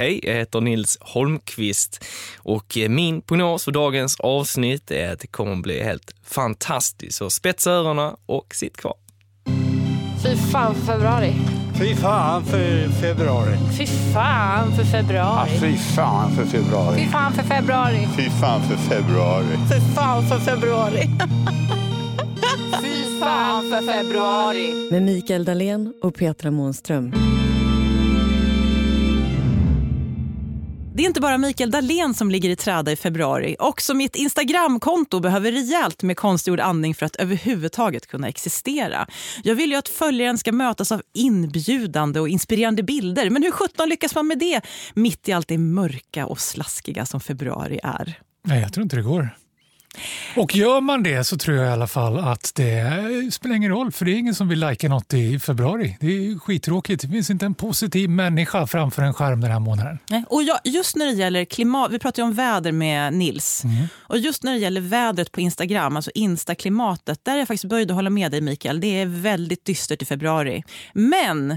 Hej, jag heter Nils Holmqvist och eh, min prognos för dagens avsnitt är att det kommer att bli helt fantastiskt. Så spetsa öronen och sitt kvar. Fy fan för februari. Fy fan för februari. Fy fan för februari. Ja, fy fan för februari. Fy fan för februari. Fy fan för februari. Fy fan för februari. fy fan för februari. Med Mikael Dahlén och Petra Månström. Det är inte bara Mikael Dahlén som ligger i träda i februari. Också mitt Instagramkonto behöver rejält med konstgjord andning för att överhuvudtaget kunna existera. Jag vill ju att följaren ska mötas av inbjudande och inspirerande bilder. Men hur sjutton lyckas man med det mitt i allt det mörka och slaskiga som februari är? Nej, jag tror inte det går. Och gör man det så tror jag i alla fall att det spelar ingen roll för det är ingen som vill lajka något i februari. Det är skittråkigt. Det finns inte en positiv människa framför en skärm den här månaden. Nej. Och jag, just när det gäller klimat, vi pratar ju om väder med Nils. Mm. Och just när det gäller vädret på Instagram, alltså Insta-klimatet, där är jag faktiskt böjd att hålla med dig Mikael. Det är väldigt dystert i februari. Men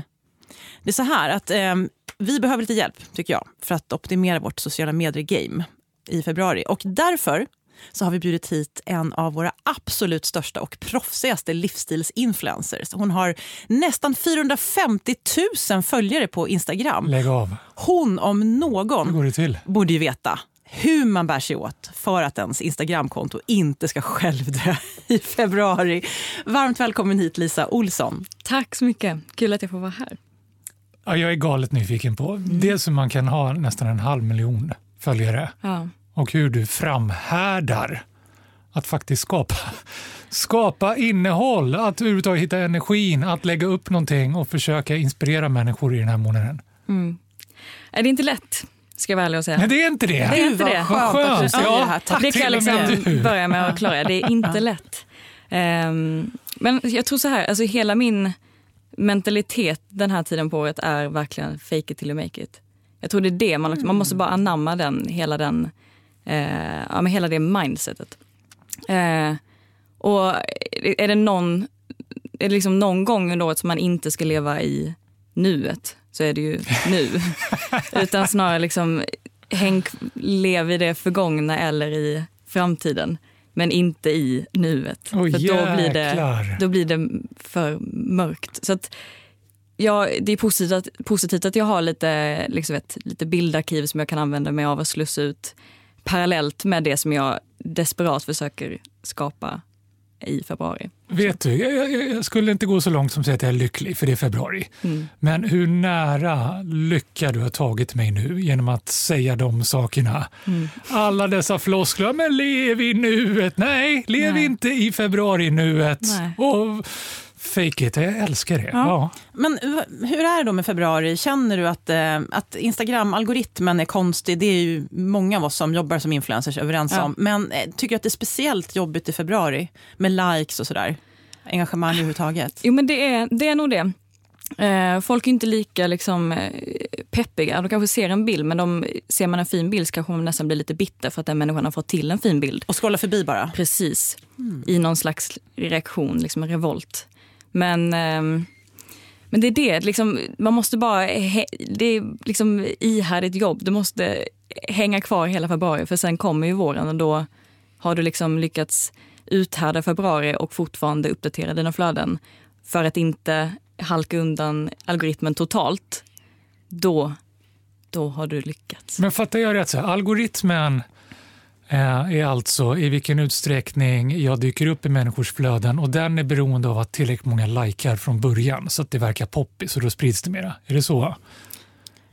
det är så här att eh, vi behöver lite hjälp tycker jag för att optimera vårt sociala medier-game i februari. Och därför så har vi bjudit hit en av våra absolut största och proffsigaste livsstilsinfluencers. Hon har nästan 450 000 följare på Instagram. Lägg av. Hon om någon går det till? borde ju veta hur man bär sig åt för att ens Instagramkonto inte ska självdö i februari. Varmt välkommen hit Lisa Olsson. Tack så mycket. Kul att jag får vara här. Ja, jag är galet nyfiken på dels hur man kan ha nästan en halv miljon följare Ja. Och hur du framhärdar att faktiskt skapa, skapa innehåll, att överhuvudtaget hitta energin, att lägga upp någonting och försöka inspirera människor i den här månaden. Är det inte lätt, ska jag vara ärlig och säga. Nej, det är inte det. Det är inte det. Vad skönt att du säger Ja, det här. Tack. det kan jag liksom börja med att klara. Det är inte lätt. Ehm, men jag tror så här, alltså hela min mentalitet den här tiden på året är verkligen fake it till you make it. Jag tror det är det, man, man måste bara anamma den, hela, den, eh, ja, men hela det mindsetet. Eh, och är det någon, är det liksom någon gång under året som man inte ska leva i nuet så är det ju nu. Utan snarare liksom häng, lev i det förgångna eller i framtiden. Men inte i nuet. Åh, för då blir, det, då blir det för mörkt. Så att, ja, det är positivt att, positivt att jag har lite, liksom ett lite bildarkiv som jag kan använda mig av och slussa ut parallellt med det som jag desperat försöker skapa i februari. Vet du, jag, jag, skulle inte gå så långt som att säga att jag är lycklig, för det är februari. Mm. Men hur nära lycka du har tagit mig nu genom att säga de sakerna. Mm. Alla dessa floskler, men lev i nuet. Nej, lev Nej. inte i februari nuet. Nej. Och fake it, jag älskar det. Ja. Men v- hur är det då med februari? Känner du att, eh, att Instagram-algoritmen är konstig? Det är ju många av oss som jobbar som influencers överens Ja. om. Men eh, tycker du att det är speciellt jobbigt i februari med likes och sådär? Engagemang överhuvudtaget? Jo men det är, det är nog det. Eh, folk är inte lika liksom, eh, peppiga. De kanske ser en bild men de, ser man en fin bild så kanske man nästan blir lite bitter för att den människan har fått till en fin bild. Och scrolla förbi bara? Precis. I någon slags reaktion, liksom en revolt. Men, ehm, men det är det, liksom, man måste bara... Det är liksom ihärdigt jobb. Du måste hänga kvar hela februari för sen kommer ju våren och då har du liksom lyckats uthärda februari och fortfarande uppdatera dina flöden för att inte halka undan algoritmen totalt. Då, då har du lyckats. Men fattar jag rätt, så algoritmen är alltså i vilken utsträckning jag dyker upp i människors flöden och den är beroende av att tillräckligt många likar från början så att det verkar poppis och då sprids det mera. Är det så?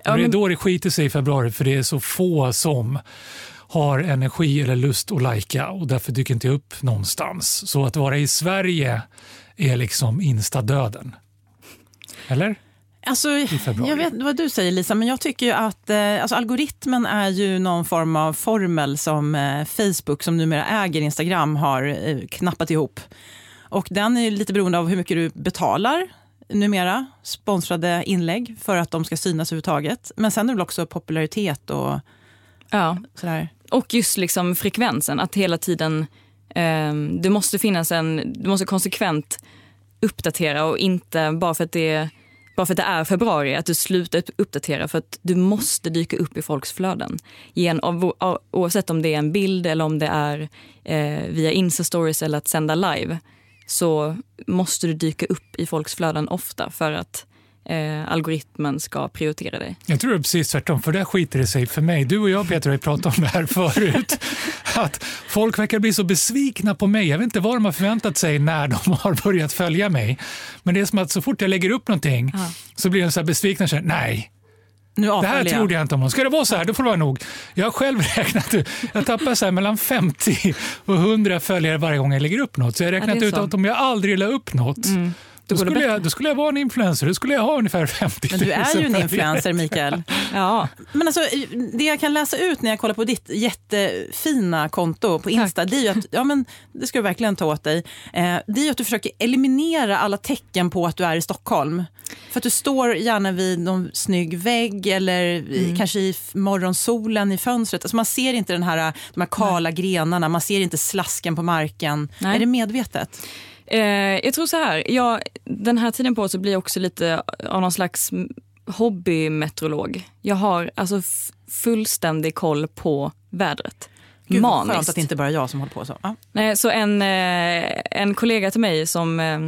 Ja, Och det är men- då det skiter sig i februari för det är så få som har energi eller lust att lajka och därför dyker inte jag upp någonstans. Så att vara i Sverige är liksom instadöden. Eller? Alltså, jag vet vad du säger Lisa, men jag tycker ju att eh, alltså, algoritmen är ju någon form av formel som eh, Facebook, som numera äger Instagram, har eh, knappat ihop. Och den är ju lite beroende av hur mycket du betalar numera, sponsrade inlägg, för att de ska synas överhuvudtaget. Men sen är det väl också popularitet och Ja, sådär. Och just liksom frekvensen, att hela tiden... Eh, det måste finnas en... Du måste konsekvent uppdatera och inte bara för att det bara för att det är februari, att du slutar uppdatera för att du måste dyka upp i folks flöden. Igen, oavsett om det är en bild eller om det är eh, via Insta-stories eller att sända live så måste du dyka upp i folks flöden ofta för att eh, algoritmen ska prioritera dig. Jag tror det är precis tvärtom, för där skiter det sig för mig. Du och jag Peter har ju pratat om det här förut. Att folk verkar bli så besvikna på mig. Jag vet inte vad de har förväntat sig när de har börjat följa mig. Men det är som att så fort jag lägger upp någonting Ja. så blir de så här besvikna och säger nej. Det här trodde jag inte om någon. Ska det vara så här, då får det vara nog. Jag har själv räknat ut, jag tappar så här mellan 50 och 100 följare varje gång jag lägger upp något. Så jag har räknat är ut så. att om jag aldrig la upp något, då, det skulle jag, då skulle jag vara en influencer. Då skulle jag ha ungefär 50 000 Men du är ju en influencer, Mikael. Ja, Men alltså, det jag kan läsa ut när jag kollar på ditt jättefina konto på Insta, det är att, ja men det ska du verkligen ta åt dig, eh, det är att du försöker eliminera alla tecken på att du är i Stockholm. För att du står gärna vid någon snygg vägg eller i, kanske i morgonsolen i fönstret. Alltså man ser inte den här, de här kala grenarna, man ser inte slasken på marken. Nej. Är det medvetet? Eh, jag tror så här, jag, den här tiden på så blir jag också lite av någon slags hobbymeteorolog. Jag har alltså fullständig koll på vädret. Gud, vad skönt Maniskt. att det inte bara är jag som håller på så. Ja. Nej, så en, eh, en kollega till mig som eh,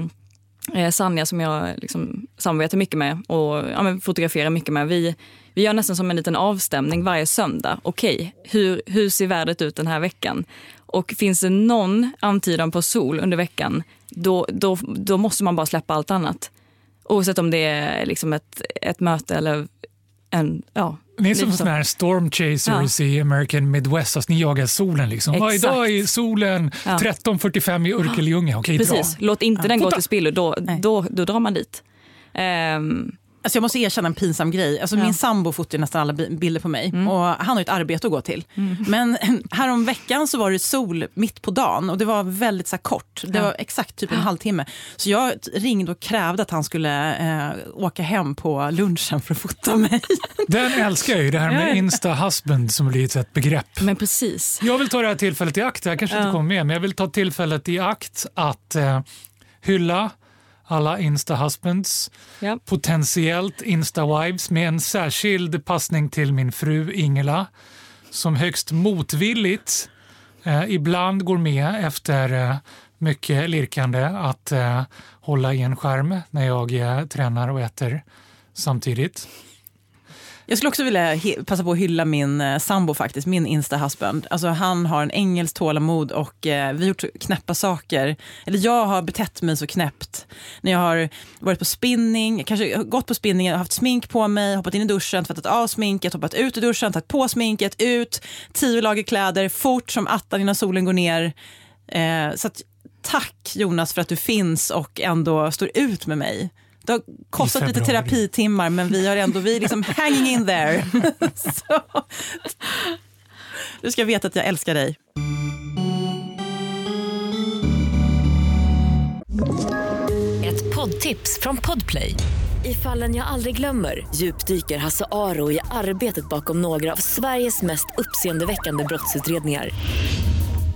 eh, Sanja som jag liksom samarbetar mycket med och ja, men fotograferar mycket med. Vi, vi gör nästan som en liten avstämning varje söndag. Okej, hur, hur ser vädret ut den här veckan? Och finns det någon antydan på sol under veckan, då, då, då måste man bara släppa allt annat. Oavsett om det är liksom ett, ett möte eller en... Ja, ni är som lite så. såna här storm chasers i American Midwest, alltså ni jagar solen. Liksom. Ja, Exakt. idag är solen Ja. 13.45 i Örkelljunga. Okej, Precis, bra. låt inte den gå till spillo, då, Nej. då, då drar man dit. Ehm, Alltså jag måste erkänna en pinsam grej. Alltså Ja. Min sambo fotar ju nästan alla bi- bilder på mig Mm. och han har ju ett arbete att gå till. Men härom veckan så var det sol mitt på dagen och det var väldigt så här, kort. Det Ja. var exakt typ en halvtimme. Så jag ringde och krävde att han skulle eh, åka hem på lunchen för att fota mig. Den älskar jag ju, det här med Insta-husband som blivit ett begrepp. men precis. Jag vill ta det här tillfället i akt, jag kanske inte Ja. kommer med, men jag vill ta tillfället i akt att eh, hylla alla Insta-husbands, Ja. potentiellt Insta-wives med en särskild passning till min fru Ingela som högst motvilligt eh, ibland går med efter eh, mycket lirkande att eh, hålla i en skärm när jag eh, tränar och äter samtidigt. Jag skulle också vilja passa på att hylla min eh, sambo, faktiskt, min insta-husband. Alltså, han har en engelsk tålamod och eh, vi har gjort knäppa saker. Eller jag har betett mig så knäppt. När jag har varit på spinning, kanske gått på spinning, haft smink på mig, hoppat in i duschen, tvättat av sminket, hoppat ut ur duschen, tagit på sminket, ut, tio lager kläder, fort som attan innan solen går ner. Eh, så att, tack Jonas för att du finns och ändå står ut med mig. Det har kostat lite terapitimmar men vi har ändå, vi är liksom hanging in there. Så. Du ska veta att jag älskar dig. Ett poddtips från Podplay. I fallen jag aldrig glömmer djupdyker Hasse Aro i arbetet bakom några av Sveriges mest uppseendeväckande brottsutredningar.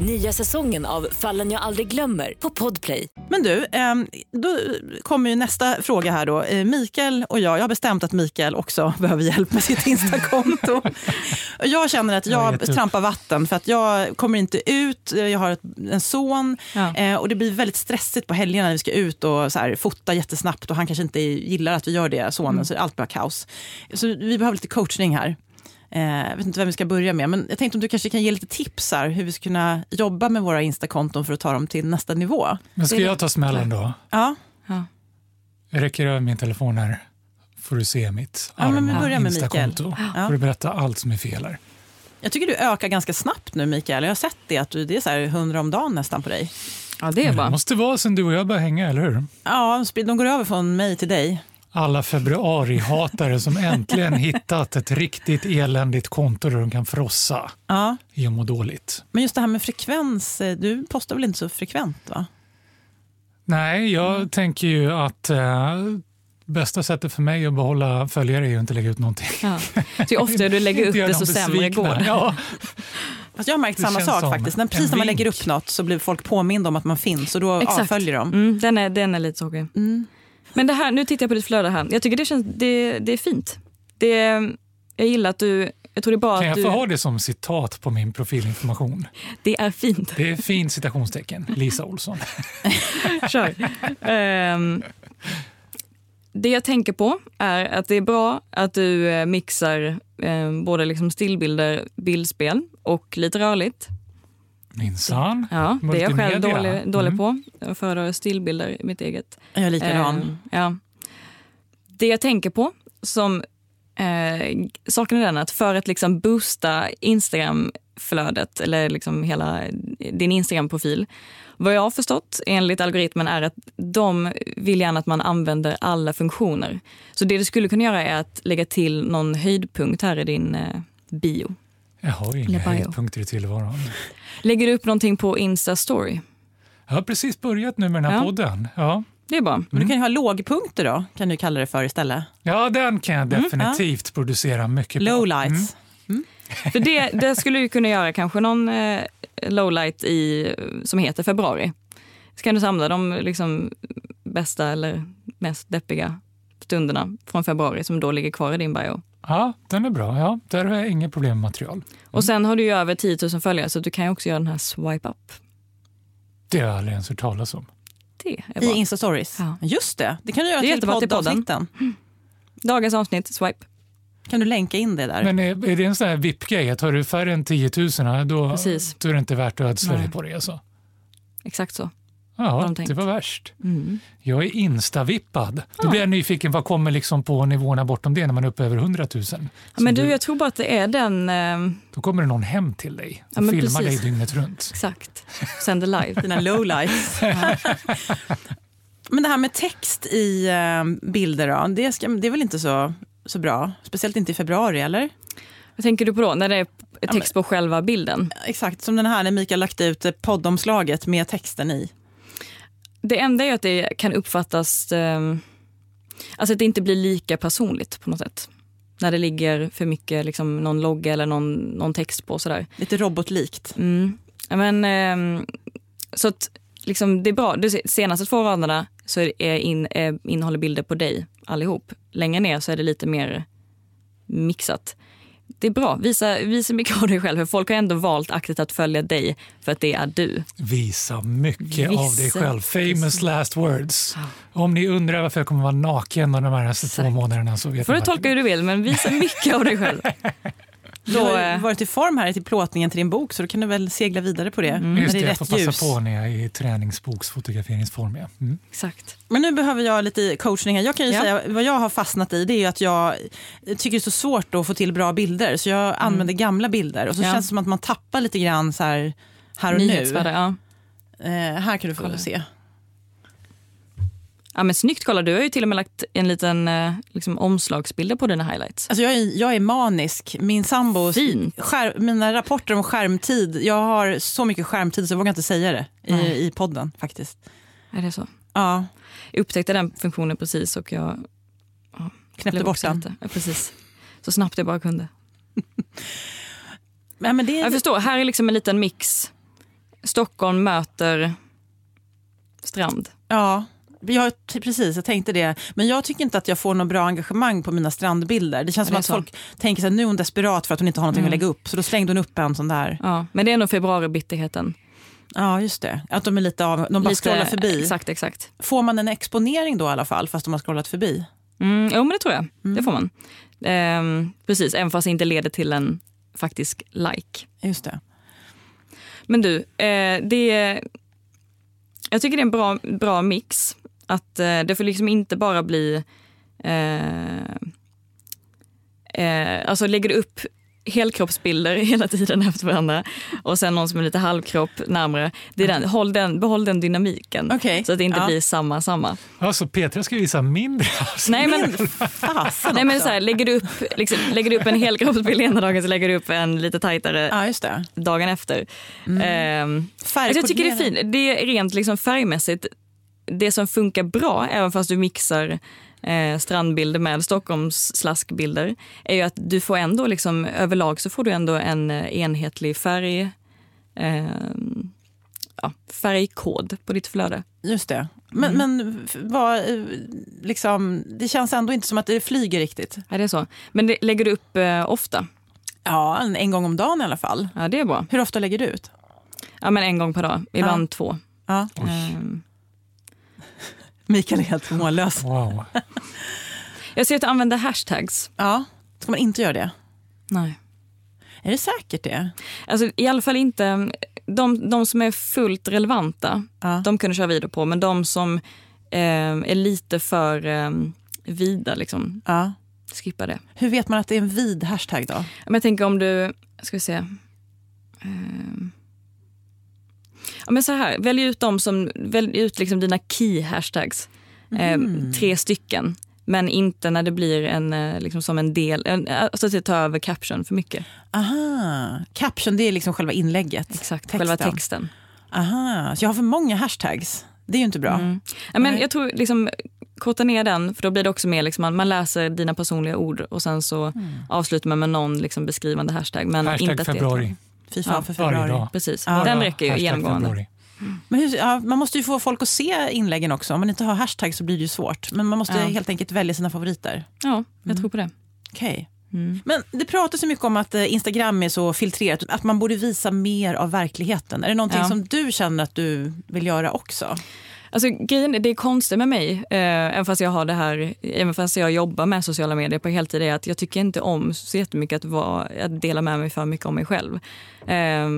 Nya säsongen av Fallen jag aldrig glömmer på Podplay. Men du, ehm, då kommer ju nästa fråga här då. Eh, Mikael och jag, jag har bestämt att Mikael också behöver hjälp med sitt Instakonto. Och jag känner att Jag jag trampar vatten för att jag kommer inte ut, jag har ett, en son Ja. eh, och det blir väldigt stressigt på helgerna när vi ska ut och så här, fota jättesnabbt och han kanske inte gillar att vi gör det, sonen, så allt blir kaos. Så vi behöver lite coachning här. Eh, jag vet inte vem vi ska börja med, men jag tänkte om du kanske kan ge lite tips här hur vi ska kunna jobba med våra Instakonton för att ta dem till nästa nivå. Men ska jag ta smällen då? Ja, Jag räcker över min telefon här. får du se mitt Ja, men vi arma börjar med Mikael. Instakonto. Ja. får du berätta allt som är fel här. Jag tycker du ökar ganska snabbt nu Mikael. Jag har sett det, att du, det är så här 100 om dagen nästan på dig. Ja, det är Men bra. det måste vara sen du och jag började hänga, eller hur? Ja, de går över från mig till dig. Alla februarihatare som äntligen hittat ett riktigt eländigt konto där de kan frossa Ja, i att må dåligt. men just det här med frekvens, eh, du postar väl inte så frekvent va? Nej, jag Mm. tänker ju att eh, Bästa sättet för mig att behålla följare är ju inte lägga ut någonting. Ja. Så ju oftare du lägger upp det så sämre går. Ja, Fast jag har märkt Det samma sak faktiskt. När, precis när man vink. lägger upp något så blir folk påminda om att man finns och då Exakt. avföljer de. Mm, den, är, den är lite tråkig. Mm. Men det här, nu tittar jag på ditt flöde här. Jag tycker det, känns, det, det är fint. Det, jag gillar att du... Jag tror det bra kan jag du... få ha det som citat på min profilinformation? Det är fint. Det är fint citationstecken. Lisa Olsson. Kör. Ehm, det jag tänker på är att det är bra att du eh, mixar eh, både liksom stillbilder, bildspel och lite rörligt. Minsann. Ja, det är jag själv dålig, dålig Mm. på. Jag föredrar stillbilder i mitt eget. Jag är likadan. Ehm, ja. Det jag tänker på som eh, saken är den att för att liksom boosta Instagram-flödet eller liksom hela din Instagram-profil. Vad jag har förstått enligt algoritmen är att de vill gärna att man använder alla funktioner. Så det du skulle kunna göra är att lägga till någon höjdpunkt här i din eh, bio. Jag har inga höjdpunkter i tillvaron. Lägger du upp någonting på Insta-story? Jag har precis börjat nu med den här Ja. podden. Ja. Det är bra. Men du kan ju ha lågpunkter då, kan du kalla det för istället. ja, den kan jag definitivt producera mycket på. Lowlights. För det, det skulle du kunna göra kanske någon eh, lowlight i, som heter februari. Så kan du samla de liksom, bästa eller mest deppiga stunderna från februari som då ligger kvar i din bio. Ja, den är bra. Ja, där har jag inget problem med material. Och sen har du ju över 10 000 följare så du kan ju också göra den här swipe up. Det har jag aldrig ens hört talas om. Det är I. Insta-stories. Ja. Just det, det kan du göra Det till jättebra till podden. poddavsnitten. Dagens avsnitt, swipe. Kan du länka in det där? Men är, är det en sån här VIP-grej? Att har du färre än 10 000 då, Precis. då är det inte värt att ödsla dig på det. Alltså. Exakt så. Ja, de det var värst. Mm. Jag är instavippad. Då blir jag nyfiken, vad kommer liksom på nivåerna bortom det när man är uppe över 100 000? Ja, men Så du, jag tror bara att det är den... Eh, Då kommer det någon hem till dig och Ja, filmar precis. dig dygnet runt. exakt. Sänder live. Dina lowlights. Men det här med text i eh, bilder då, det, ska, det är väl inte så, så bra? Speciellt inte i februari, eller? Vad tänker du på då? När det är text på själva bilden? Exakt, som den här när Mikael lagt ut eh, poddomslaget med texten i. Det enda är att det kan uppfattas... Eh, alltså att det inte blir lika personligt på något sätt. När det ligger för mycket liksom, någon logga eller någon, någon text på. Sådär. Lite robotlikt. Mm. Men, ehm, så att liksom, det är bra. De senaste två raderna så är in, är, innehåller bilder på dig allihop. Längre ner så är det lite mer mixat. Det är bra. Visa, visa mycket av dig själv. För folk har ändå valt aktivt att följa dig för att det är du. Visa mycket av dig Visa, själv. Famous last words. Om ni undrar varför jag kommer vara naken de nästa två månaderna så vet får du tolka hur du vill, men visa mycket av dig själv. Du har Då, eh, varit i form här till plåtningen till din bok så då kan du väl segla vidare på det. Mm. Just det det, är jag får passa ljus. på när jag är i träningsboksfotograferingsform. Ja. Mm. exakt. Men nu behöver jag lite coachning här. Jag kan ju Ja. säga, vad jag har fastnat i det är ju att jag tycker det är så svårt att få till bra bilder. Så jag använder gamla bilder och så Mm. Ja. känns det som att man tappar lite grann så här, här och nu. Ja. Eh, här kan du få Kolla. se. Ja. men Snyggt, kolla. Du har ju till och med lagt en liten eh, liksom, omslagsbilder på dina highlights. Alltså jag, är, jag är manisk. Min sambo, mina rapporter om skärmtid, jag har så mycket skärmtid så jag vågar inte säga det Nej. i, i podden faktiskt. Är det så? Ja, Jag upptäckte den funktionen precis och jag knäppte blev bort den. Ja, precis. Så snabbt jag bara kunde. Nej, men det, Jag förstår, här är liksom en liten mix. Stockholm möter strand. Ja, jag, precis. Jag tänkte det. Men jag tycker inte att jag får något bra engagemang på mina strandbilder. Det känns som det att så. folk tänker att nu är hon desperat för att hon inte har någonting Mm. att lägga upp. Så då slängde hon upp en sån där. Ja, men det är nog februaribitterheten. Ja, just det. Att de är lite av, de bara Lite- scrollar förbi. Exakt, exakt. Får man en exponering då i alla fall, fast de har scrollat förbi? Mm, jo, men det tror jag. Det får man. Ehm, precis, även fast det inte leder till en faktisk like. Just det. Men du, eh, det jag tycker det är en bra, bra mix. Att eh, Det får liksom inte bara bli... Eh, eh, alltså lägger du upp helkroppsbilder hela tiden efter varandra och sen någon som är lite halvkropp närmare. Det är den, håll den, behåll den dynamiken Okej, så att det inte ja. blir samma samma. Alltså Petra ska visa mindre. Nej men, nej, men så här, lägger, du upp, liksom, lägger du upp en helkroppsbild ena dagen så lägger du upp en lite tajtare Ja, just det. dagen efter. Ehm, Alltså jag tycker det är fint. Det är rent liksom färgmässigt det som funkar bra, även fast du mixar eh, strandbilder med Stockholms slaskbilder är ju att du får ändå liksom, överlag så får du ändå en eh, enhetlig färg, eh, ja, färgkod på ditt flöde. Just det. Men, men f- vad, eh, liksom, det känns ändå inte som att det flyger riktigt. Ja, det är så. Men det, lägger du upp eh, ofta? Ja, en, en gång om dagen i alla fall. Ja, det är bra. Hur ofta lägger du ut? Ja, men en gång per dag, ibland Ja. två. Ja. Ehm, Mikael är helt mållös. Wow. jag ser att du använder hashtags. Ja, ska man inte göra det? Nej. Är det säkert det? Alltså, I alla fall inte de, de som är fullt relevanta. Ja. De kunde köra vidare på, men de som eh, är lite för eh, vida, liksom, Ja. skippa det. Hur vet man att det är en vid hashtag då? Men jag tänker om du, ska vi se. Ehm. Ja, men så här, välj ut dem som, välj ut liksom dina key hashtags. Ehm, tre stycken. Men inte när det blir en, eh, liksom som en del, en, alltså att det tar över caption för mycket. Aha, caption det är liksom själva inlägget. Exakt, själva texten. Aha, så jag har för många hashtags. Det är ju inte bra. Mm. Ja, men jag tror liksom, korta ner den, för då blir det också mer liksom, man, man läser dina personliga ord och sen så avslutar man med någon liksom, beskrivande hashtag. Men Hashtag inte att det- februari. Fy fan Ja, för februari. Precis, Ja. den räcker ju hashtag genomgående. februari. Men hur, ja, man måste ju få folk att se inläggen också. Om man inte har hashtag så blir det ju svårt. Men man måste Ja. helt enkelt välja sina favoriter. Ja, jag tror på det. Okej. Mm. Men det pratas så mycket om att eh, Instagram är så filtrerat, att man borde visa mer av verkligheten. Är det någonting Ja. som du känner att du vill göra också? Alltså, grejen, det är konstigt med mig, eh, även, fast jag har det här, även fast jag jobbar med sociala medier på heltid, är att jag tycker inte om så jättemycket att, vara, att dela med mig för mycket om mig själv. Eh,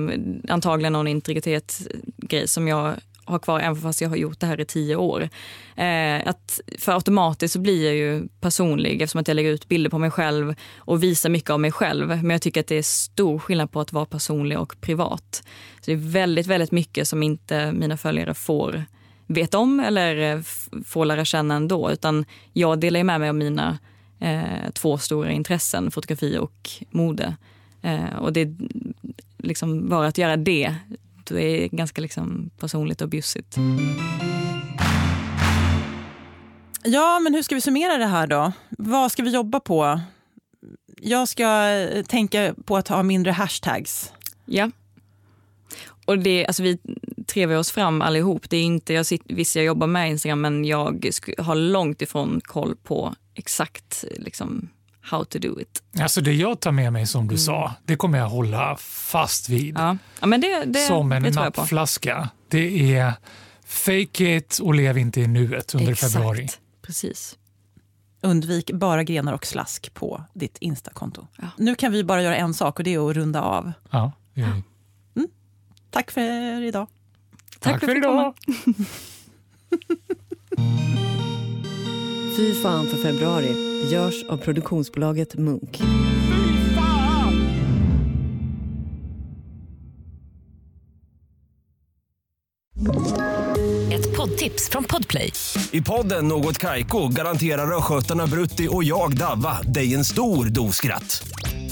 antagligen någon integritetsgrej som jag har kvar även fast jag har gjort det här i tio år. Eh, att för automatiskt så blir jag ju personlig eftersom att jag lägger ut bilder på mig själv och visar mycket av mig själv. Men jag tycker att det är stor skillnad på att vara personlig och privat. Så det är väldigt, väldigt mycket som inte mina följare får vet om eller eh, får lära känna ändå. Utan jag delar med mig av mina eh, två stora intressen, fotografi och mode. Eh, och det är liksom bara att göra det, det är ganska liksom personligt och bjussigt. Ja, men hur ska vi summera det här då? Vad ska vi jobba på? Jag ska eh, tänka på att ha mindre hashtags. Ja. Och det, alltså vi trevar oss fram allihop. Det är inte, jag sitter, visst, jag jobbar med Instagram, men jag har långt ifrån koll på exakt liksom, how to do it. Alltså det jag tar med mig som du sa, det kommer jag hålla fast vid. Ja, ja men det, det, som en det nappflaska. Det är fake it och lev inte i nuet under Exakt. februari. Precis. Undvik bara grenar och slask på ditt Instakonto. Ja. Nu kan vi bara göra en sak och det är att runda av. Ja, det är det. Tack för idag. Tack, för fick komma. idag! Fy fan för februari görs av produktionsbolaget Munk. Ett poddtips från Podplay. I podden Något Kaiko garanterar östgötarna Brutti och jag, Davva, dig en stor dos skratt.